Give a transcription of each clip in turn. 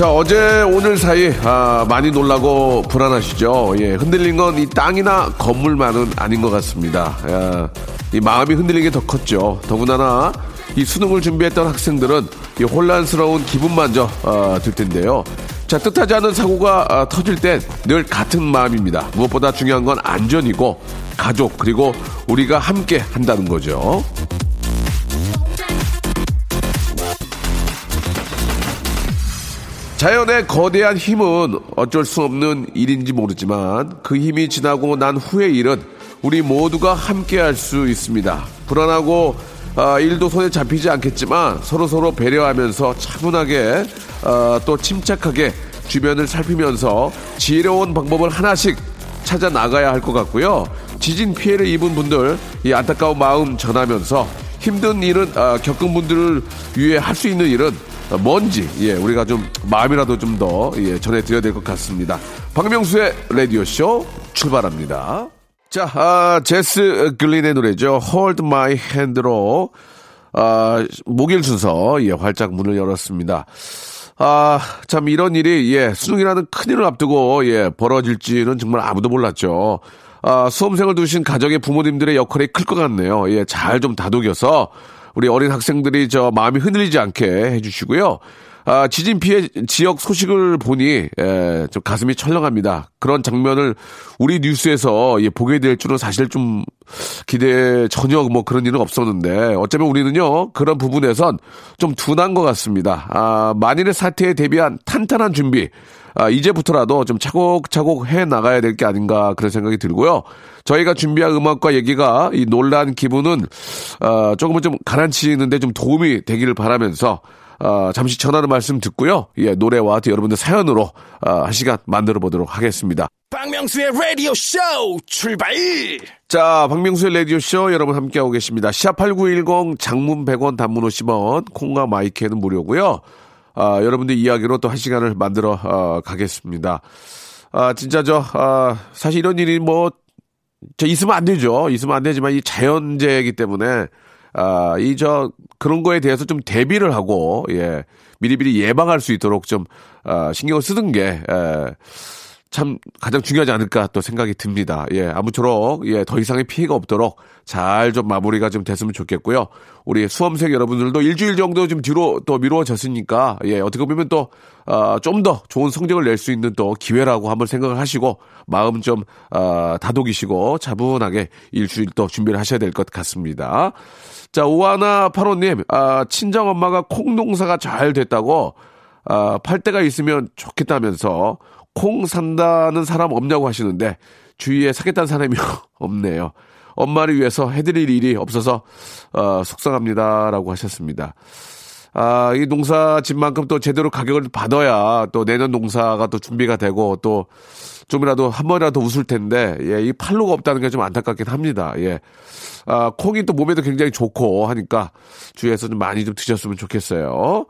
자 어제 오늘 사이 아, 많이 놀라고 불안하시죠 예 흔들린 건 이 땅이나 건물만은 아닌 것 같습니다 야, 이 마음이 흔들린 게 더 컸죠 더군다나 이 수능을 준비했던 학생들은 이 혼란스러운 기분만저 어, 들 텐데요. 자 뜻하지 않은 사고가 어, 터질 땐 늘 같은 마음입니다. 무엇보다 중요한 건 안전이고 가족 그리고 우리가 함께 한다는 거죠. 자연의 거대한 힘은 어쩔 수 없는 일인지 모르지만 그 힘이 지나고 난 후의 일은 우리 모두가 함께 할 수 있습니다. 불안하고 어, 일도 손에 잡히지 않겠지만 서로 서로 배려하면서 차분하게 어, 또 침착하게 주변을 살피면서 지혜로운 방법을 하나씩 찾아 나가야 할 것 같고요. 지진 피해를 입은 분들 이 안타까운 마음 전하면서 힘든 일은 어, 겪은 분들을 위해 할 수 있는 일은 뭔지 예 우리가 좀 마음이라도 좀 더 예, 전해드려야 될 것 같습니다. 박명수의 라디오 쇼 출발합니다. 자, 아, 제스 글린의 노래죠. Hold My Hand로 아, 목요일 순서 예, 활짝 문을 열었습니다. 아, 참 이런 일이 예, 수능이라는 큰 일을 앞두고 예, 벌어질지는 정말 아무도 몰랐죠. 아, 수험생을 두신 가정의 부모님들의 역할이 클 것 같네요. 예, 잘 좀 다독여서 우리 어린 학생들이 저 마음이 흔들리지 않게 해주시고요. 아, 지진 피해 지역 소식을 보니 에, 좀 가슴이 철렁합니다. 그런 장면을 우리 뉴스에서 예, 보게 될 줄은 사실 좀 기대 전혀 뭐 그런 일은 없었는데 어쩌면 우리는요 그런 부분에선 좀 둔한 것 같습니다. 아, 만일의 사태에 대비한 탄탄한 준비 아, 이제부터라도 좀 차곡차곡 해 나가야 될 게 아닌가 그런 생각이 들고요. 저희가 준비한 음악과 얘기가 이 논란 기분은 어, 조금은 좀 가라앉히는데 좀 도움이 되기를 바라면서 어, 잠시 전하는 말씀 듣고요. 예, 노래와 여러분들 사연으로 어, 한 시간 만들어 보도록 하겠습니다. 박명수의 라디오 쇼 출발! 자, 박명수의 라디오 쇼 여러분 함께하고 계십니다. 샵8910 장문 100원 단문 50원 콩과 마이크는 무료고요. 아, 여러분들 이야기로 또 한 시간을 만들어 어, 가겠습니다. 아, 진짜 저, 아, 사실 이런 일이 뭐, 저 있으면 안 되죠. 있으면 안 되지만 이 자연재해이기 때문에 아, 이 저 그런 거에 대해서 좀 대비를 하고 예. 미리미리 예방할 수 있도록 좀 아, 신경을 쓰는 게 에, 참 가장 중요하지 않을까 또 생각이 듭니다. 예, 아무쪼록 예, 더 이상의 피해가 없도록 잘 좀 마무리가 좀 됐으면 좋겠고요. 우리 수험생 여러분들도 일주일 정도 좀 뒤로 또 미루어졌으니까 예, 어떻게 보면 또 어, 좀 더 좋은 성적을 낼 수 있는 또 기회라고 한번 생각을 하시고 마음 좀 어, 다독이시고 차분하게 일주일 또 준비를 하셔야 될 것 같습니다. 자, 오하나 파로님, 아, 친정 엄마가 콩 농사가 잘 됐다고 아, 팔 때가 있으면 좋겠다면서 콩 산다는 사람 없냐고 하시는데 주위에 사겠다는 사람이 없네요. 엄마를 위해서 해드릴 일이 없어서 어, 속상합니다라고 하셨습니다. 아, 이 농사짓만큼 또 제대로 가격을 받아야 또 내년 농사가 또 준비가 되고 또 좀이라도 한 번이라도 웃을 텐데, 예, 이 팔로가 없다는 게 좀 안타깝긴 합니다. 예. 아, 콩이 또 몸에도 굉장히 좋고 하니까 주위에서 좀 많이 좀 드셨으면 좋겠어요.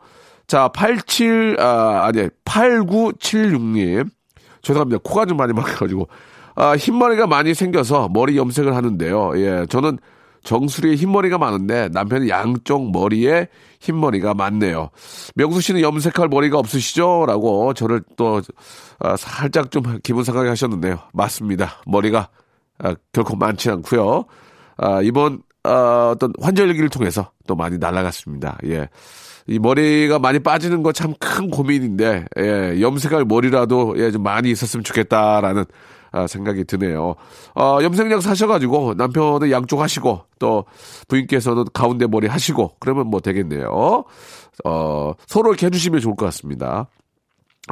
자, 87, 아, 아니, 8976님. 죄송합니다. 코가 좀 많이 막혀가지고. 아, 흰머리가 많이 생겨서 머리 염색을 하는데요. 예, 저는 정수리에 흰머리가 많은데 남편이 양쪽 머리에 흰머리가 많네요. 명수 씨는 염색할 머리가 없으시죠? 라고 저를 또 아, 살짝 좀 기분 상하게 하셨는데요. 맞습니다. 머리가 아, 결코 많지 않고요. 아, 이번 아, 어떤 환절기를 통해서 또 많이 날아갔습니다. 예. 이 머리가 많이 빠지는 거 참 큰 고민인데, 예, 염색할 머리라도, 예, 좀 많이 있었으면 좋겠다라는, 아, 생각이 드네요. 어, 염색약 사셔가지고, 남편은 양쪽 하시고, 또, 부인께서는 가운데 머리 하시고, 그러면 뭐 되겠네요. 어, 서로 이렇게 해주시면 좋을 것 같습니다.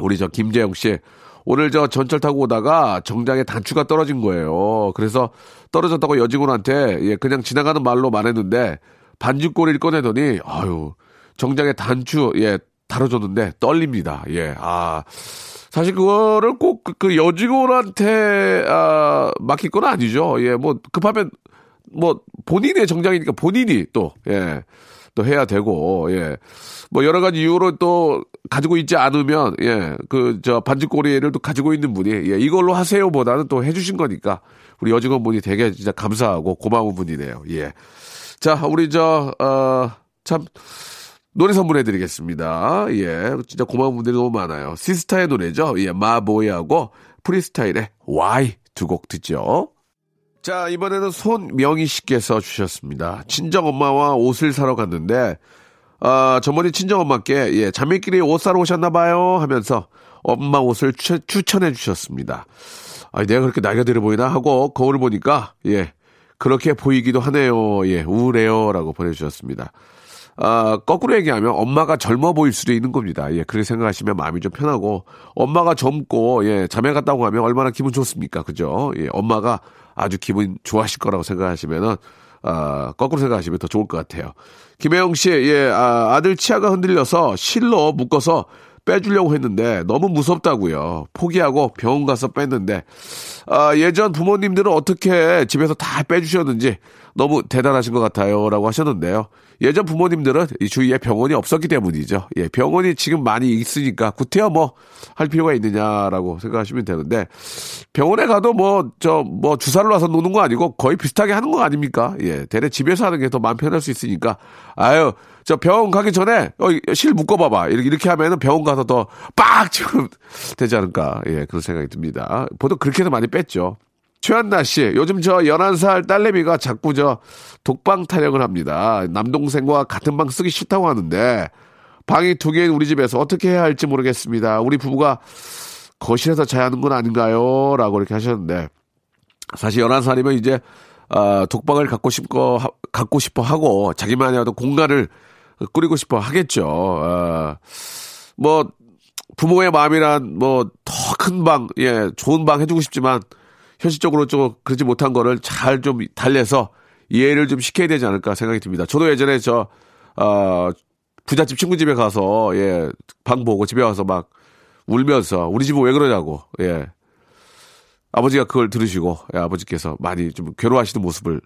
우리 저 김재영 씨, 오늘 저 전철 타고 오다가 정장에 단추가 떨어진 거예요. 그래서 떨어졌다고 여직원한테, 예, 그냥 지나가는 말로 말했는데, 반죽고리를 꺼내더니, 아유, 정장에 단추, 예, 다뤄줬는데 떨립니다. 예, 아. 사실 그거를 꼭그 여직원한테 아, 맡길 건 아니죠. 예, 뭐 급하면 뭐 본인의 정장이니까 본인이 또 예. 또 해야 되고 예. 뭐 여러 가지 이유로 또 가지고 있지 않으면 예. 그 저 반지꼬리를 또 가지고 있는 분이 예. 이걸로 하세요 보다는 또 해주신 거니까 우리 여직원분이 되게 진짜 감사하고 고마운 분이네요. 예. 자, 우리 저, 어, 참, 노래 선물해드리겠습니다. 예. 진짜 고마운 분들이 너무 많아요. 시스타의 노래죠. 예. 마보이하고 프리스타일의 Y 두 곡 듣죠. 자, 이번에는 손명희 씨께서 주셨습니다. 친정엄마와 옷을 사러 갔는데, 아, 저번에 친정엄마께, 예, 자매끼리 옷 사러 오셨나봐요 하면서 엄마 옷을 추, 추천해 주셨습니다. 아, 내가 그렇게 나이가 들어 보이나 하고 거울을 보니까, 예, 그렇게 보이기도 하네요. 예, 우울해요. 라고 보내주셨습니다. 아, 거꾸로 얘기하면 엄마가 젊어 보일 수도 있는 겁니다. 예, 그렇게 생각하시면 마음이 좀 편하고, 엄마가 젊고, 예, 자매 같다고 하면 얼마나 기분 좋습니까? 그죠? 예, 엄마가 아주 기분 좋아하실 거라고 생각하시면은, 아, 거꾸로 생각하시면 더 좋을 것 같아요. 김혜영 씨, 예, 아, 아들 치아가 흔들려서 실로 묶어서 빼주려고 했는데 너무 무섭다고요. 포기하고 병원 가서 뺐는데 아, 예전 부모님들은 어떻게 집에서 다 빼주셨는지 너무 대단하신 것 같아요라고 하셨는데요. 예전 부모님들은 이 주위에 병원이 없었기 때문이죠. 예, 병원이 지금 많이 있으니까 구태여 뭐 할 필요가 있느냐라고 생각하시면 되는데 병원에 가도 뭐 저뭐 뭐 주사를 놔서 노는 거 아니고 거의 비슷하게 하는 거 아닙니까? 예, 대래 집에서 하는 게 더 마음 편할 수 있으니까 아유 저 병원 가기 전에 어, 실 묶어봐봐 이렇게 이렇게 하면은 병원 가서 더 빡 지금 되지 않을까 예 그런 생각이 듭니다. 보통 그렇게 해서 많이 뺐죠. 최한나 씨, 요즘 저 11살 딸내미가 자꾸 저 독방 타령을 합니다. 남동생과 같은 방 쓰기 싫다고 하는데, 방이 두 개인 우리 집에서 어떻게 해야 할지 모르겠습니다. 우리 부부가 거실에서 자야 하는 건 아닌가요? 라고 이렇게 하셨는데, 사실 11살이면 이제, 어, 독방을 갖고 싶고, 하, 갖고 싶어 하고, 자기만의 어떤 공간을 꾸리고 싶어 하겠죠. 어, 뭐, 부모의 마음이란 뭐, 더 큰 방, 예, 좋은 방 해주고 싶지만, 현실적으로 좀 그러지 못한 거를 잘 좀 달래서 이해를 좀 시켜야 되지 않을까 생각이 듭니다. 저도 예전에 저, 어, 부잣집 친구 집에 가서, 예, 방 보고 집에 와서 막 울면서 우리 집은 왜 그러냐고, 예. 아버지가 그걸 들으시고, 예, 아버지께서 많이 좀 괴로워하시는 모습을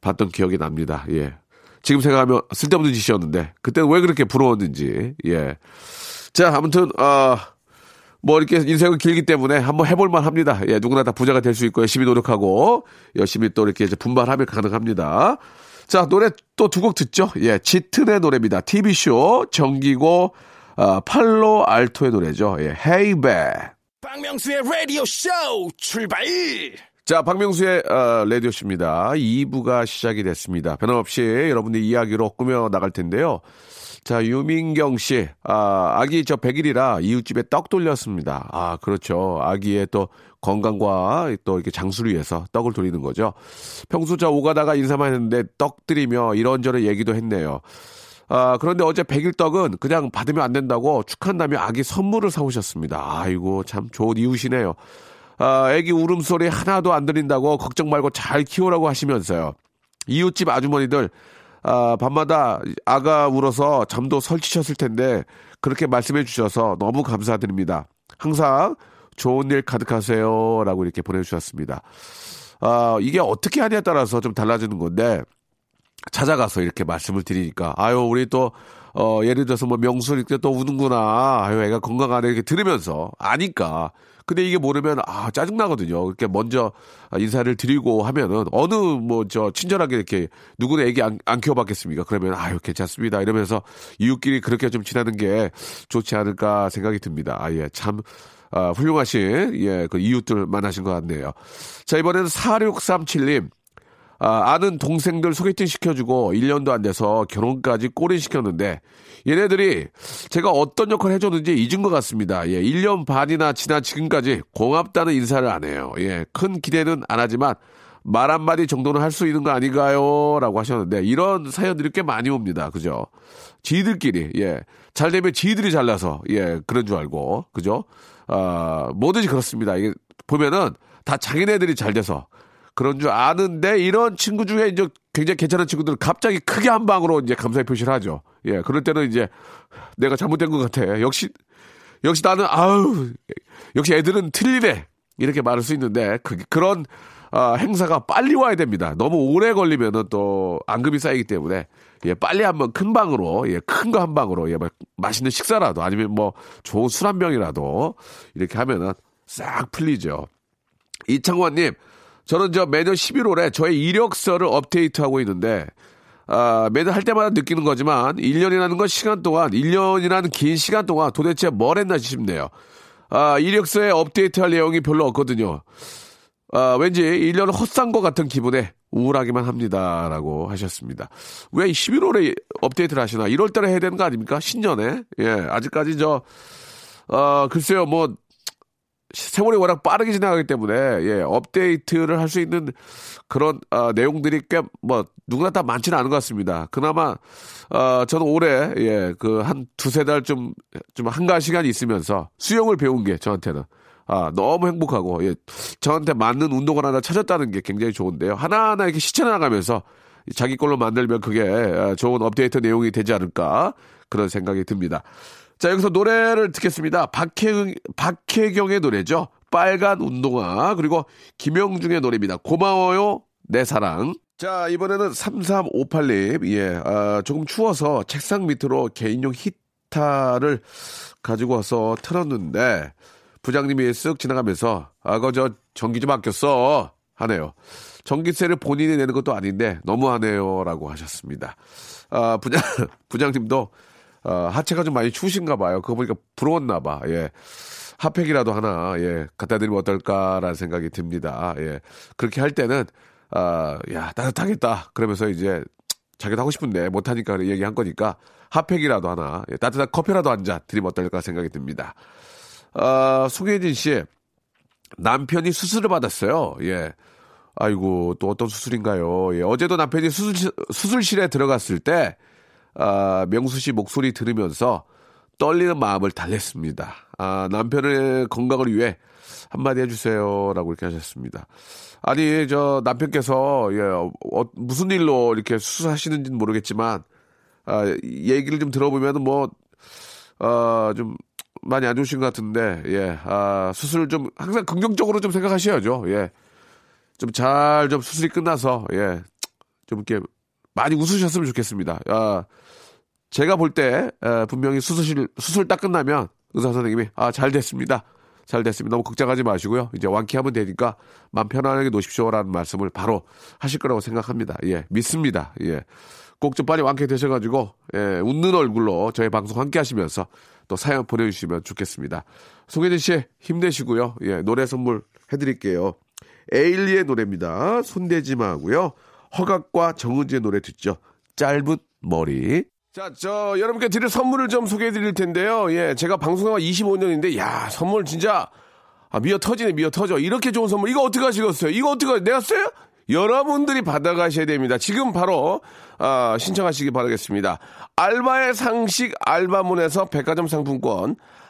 봤던 기억이 납니다. 예. 지금 생각하면 쓸데없는 짓이었는데, 그때는 왜 그렇게 부러웠는지, 예. 자, 아무튼, 아, 뭐 이렇게 인생은 길기 때문에 한번 해볼만 합니다. 예, 누구나 다 부자가 될 수 있고 열심히 노력하고 열심히 또 이렇게 이제 분발하면 가능합니다. 자, 노래 또 두 곡 듣죠? 예, 짙은의 노래입니다. TV쇼, 정기고, 아, 팔로 알토의 노래죠. 예, Bae. 박명수의 라디오 쇼 출발! 자, 박명수의 어, 라디오쇼입니다. 2부가 시작이 됐습니다. 변함없이 여러분들 이야기로 꾸며 나갈 텐데요. 자, 유민경 씨, 아, 아기 저 100일이라 이웃집에 떡 돌렸습니다. 아, 그렇죠. 아기의 또 건강과 또 이렇게 장수를 위해서 떡을 돌리는 거죠. 평소 저 오가다가 인사만 했는데 떡 드리며 이런저런 얘기도 했네요. 아, 그런데 어제 100일 떡은 그냥 받으면 안 된다고 축한다며 아기 선물을 사오셨습니다. 아이고, 참 좋은 이웃이네요. 아, 아기 울음소리 하나도 안 들린다고 걱정 말고 잘 키우라고 하시면서요. 이웃집 아주머니들 아, 밤마다 아가 울어서 잠도 설치셨을 텐데 그렇게 말씀해 주셔서 너무 감사드립니다. 항상 좋은 일 가득하세요. 라고 이렇게 보내주셨습니다. 아, 이게 어떻게 하냐에 따라서 좀 달라지는 건데 찾아가서 이렇게 말씀을 드리니까 아유 우리 또 어, 예를 들어서 뭐 명수 이렇게 또 우는구나 아유 애가 건강하네 이렇게 들으면서 아니까 근데 이게 모르면 아 짜증 나거든요. 이렇게 먼저 인사를 드리고 하면은 어느 뭐 저 친절하게 이렇게 누구는 애기 안, 안 키워봤겠습니까? 그러면 아유 괜찮습니다 이러면서 이웃끼리 그렇게 좀 지나는 게 좋지 않을까 생각이 듭니다. 아예 참. 아, 훌륭하신, 예, 그 이웃들 만나신 것 같네요. 자, 이번에는 4637님. 아, 아는 동생들 소개팅 시켜주고 1년도 안 돼서 결혼까지 꼬리 시켰는데 얘네들이 제가 어떤 역할을 해줬는지 잊은 것 같습니다. 예, 1년 반이나 지난 지금까지 고맙다는 인사를 안 해요. 예, 큰 기대는 안 하지만 말 한마디 정도는 할 수 있는 거 아닌가요? 라고 하셨는데 이런 사연들이 꽤 많이 옵니다. 그죠? 지들끼리, 예. 잘 되면 지들이 잘나서, 예, 그런 줄 알고, 그죠? 아, 뭐든지 그렇습니다. 이게 보면은 다 자기네들이 잘 돼서 그런 줄 아는데 이런 친구 중에 이제 굉장히 괜찮은 친구들은 갑자기 크게 한 방으로 이제 감사의 표시를 하죠. 예, 그럴 때는 이제 내가 잘못된 것 같아. 역시, 역시 나는, 아우, 역시 애들은 틀리네. 이렇게 말할 수 있는데, 그, 그런, 아, 행사가 빨리 와야 됩니다. 너무 오래 걸리면은 또 앙금이 쌓이기 때문에, 예, 빨리 한번 큰 방으로, 예, 큰 거 한 방으로, 예, 뭐 맛있는 식사라도 아니면 뭐 좋은 술 한 병이라도 이렇게 하면은 싹 풀리죠. 이창원님, 저는 저 매년 11월에 저의 이력서를 업데이트하고 있는데, 아, 매년 할 때마다 느끼는 거지만, 1년이라는 건 시간 동안, 1년이라는 긴 시간 동안 도대체 뭘 했나 싶네요. 아, 이력서에 업데이트 할 내용이 별로 없거든요. 아, 왠지 1년 헛산 것 같은 기분에 우울하기만 합니다. 라고 하셨습니다. 왜 11월에 업데이트를 하시나? 1월 달에 해야 되는 거 아닙니까? 신년에? 예, 아직까지 저, 어, 글쎄요, 뭐, 세월이 워낙 빠르게 지나가기 때문에 예, 업데이트를 할 수 있는 그런 어, 내용들이 꽤 뭐 누구나 다 많지는 않은 것 같습니다. 그나마 어, 저는 올해 예, 그 한 두세 달 좀 좀 한가한 시간이 있으면서 수영을 배운 게 저한테는 아, 너무 행복하고 예, 저한테 맞는 운동을 하나 찾았다는 게 굉장히 좋은데요. 하나하나 이렇게 시쳐 나가면서 자기 걸로 만들면 그게 어, 좋은 업데이트 내용이 되지 않을까 그런 생각이 듭니다. 자, 여기서 노래를 듣겠습니다. 박혜경, 박혜경의 노래죠. 빨간 운동화. 그리고 김영중의 노래입니다. 고마워요, 내 사랑. 자, 이번에는 3358님. 예, 아, 조금 추워서 책상 밑으로 개인용 히타를 가지고 와서 틀었는데, 부장님이 쓱 지나가면서, 아, 그저 전기 좀 아꼈어. 하네요. 전기세를 본인이 내는 것도 아닌데, 너무하네요. 라고 하셨습니다. 아, 부장, 부장님도 어, 하체가 좀 많이 추우신가 봐요. 그거 보니까 부러웠나 봐. 예. 핫팩이라도 하나, 예, 갖다 드리면 어떨까라는 생각이 듭니다. 예. 그렇게 할 때는, 아, 야, 따뜻하겠다. 그러면서 이제 자기도 하고 싶은데 못하니까 얘기한 거니까 핫팩이라도 하나, 예, 따뜻한 커피라도 한 잔 드리면 어떨까 생각이 듭니다. 아, 송혜진 씨, 남편이 수술을 받았어요. 예. 아이고, 또 어떤 수술인가요? 예, 어제도 남편이 수술, 수술실에 들어갔을 때, 아, 명수 씨 목소리 들으면서 떨리는 마음을 달랬습니다. 아, 남편의 건강을 위해 한마디 해주세요. 라고 이렇게 하셨습니다. 아니, 저 남편께서, 예, 어, 무슨 일로 이렇게 수술하시는지는 모르겠지만, 아, 얘기를 좀 들어보면 뭐, 어, 좀 많이 안 좋으신 것 같은데, 예, 아, 수술 좀 항상 긍정적으로 좀 생각하셔야죠. 예. 좀 잘좀 좀 수술이 끝나서, 예, 좀 이렇게 많이 웃으셨으면 좋겠습니다. 아, 제가 볼 때 분명히 수술 수술 딱 끝나면 의사 선생님이 아 잘 됐습니다. 잘 됐습니다. 너무 걱정하지 마시고요. 이제 완쾌하면 되니까 마음 편안하게 놓으십시오라는 말씀을 바로 하실 거라고 생각합니다. 예, 믿습니다. 예. 꼭 좀 빨리 완쾌 되셔가지고, 예, 웃는 얼굴로 저희 방송 함께 하시면서 또 사연 보내주시면 좋겠습니다. 송혜진 씨, 힘내시고요. 예, 노래 선물 해드릴게요. 에일리의 노래입니다. 손대지 마고요. 허각과 정은지의 노래 듣죠. 짧은 머리. 자, 저, 여러분께 드릴 선물을 좀 소개해 드릴 텐데요. 예, 제가 방송한 25년인데, 야, 선물 진짜, 아, 미어 터지네, 미어 터져. 이렇게 좋은 선물, 이거 어떻게 하시겠어요? 이거 어떻게, 내가 써요? 여러분들이 받아가셔야 됩니다. 지금 바로, 아, 신청하시기 바라겠습니다. 알바의 상식 알바문에서 백화점 상품권,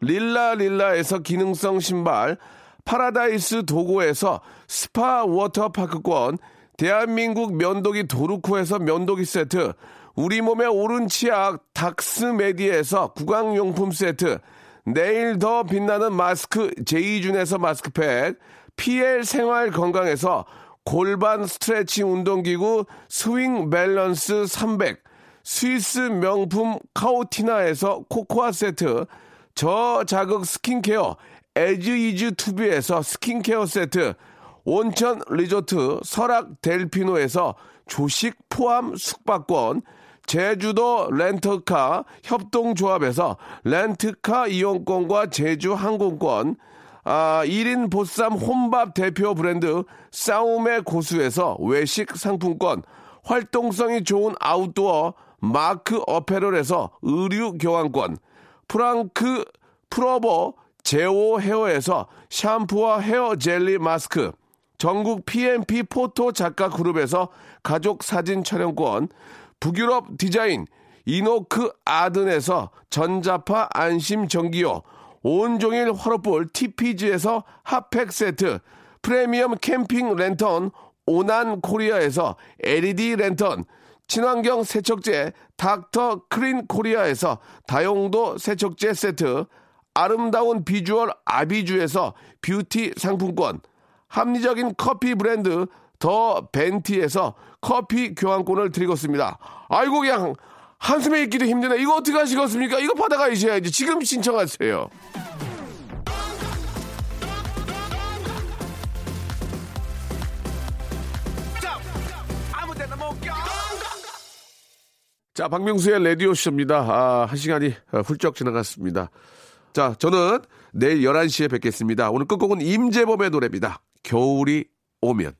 릴라 릴라에서 기능성 신발, 파라다이스 도고에서 스파 워터파크권, 대한민국 면도기 도루코에서 면도기 세트, 우리 몸에 옳은 치약 닥스메디에서 구강용품 세트, 내일 더 빛나는 마스크 제이준에서 마스크팩, PL 생활 건강에서 골반 스트레칭 운동기구 스윙 밸런스 300, 스위스 명품 카오티나에서 코코아 세트, 저자극 스킨케어 에즈 이즈 투비에서 스킨케어 세트, 온천 리조트 설악 델피노에서 조식 포함 숙박권, 제주도 렌터카 협동조합에서 렌트카 이용권과 제주 항공권, 아, 1인 보쌈 혼밥 대표 브랜드 싸움의 고수에서 외식 상품권, 활동성이 좋은 아웃도어 마크 어페럴에서 의류 교환권, 프랑크 프로버 제오 헤어에서 샴푸와 헤어 젤리 마스크, 전국 PMP 포토 작가 그룹에서 가족 사진 촬영권, 북유럽 디자인 이노크 아든에서 전자파 안심 전기요, 온종일 화로볼 TPG에서 핫팩 세트, 프리미엄 캠핑 랜턴 오난 코리아에서 LED 랜턴, 친환경 세척제 닥터 크린 코리아에서 다용도 세척제 세트, 아름다운 비주얼 아비주에서 뷰티 상품권, 합리적인 커피 브랜드 더 벤티에서 커피 교환권을 드리겠습니다. 아이고 그냥 한숨에 읽기도 힘드네. 이거 어떻게 하시겠습니까? 이거 받아가셔야지. 지금 신청하세요. 자, 박명수의 라디오쇼입니다. 아, 한 시간이 훌쩍 지나갔습니다. 자, 저는 내일 11시에 뵙겠습니다. 오늘 끝곡은 임재범의 노래입니다. 겨울이 오면.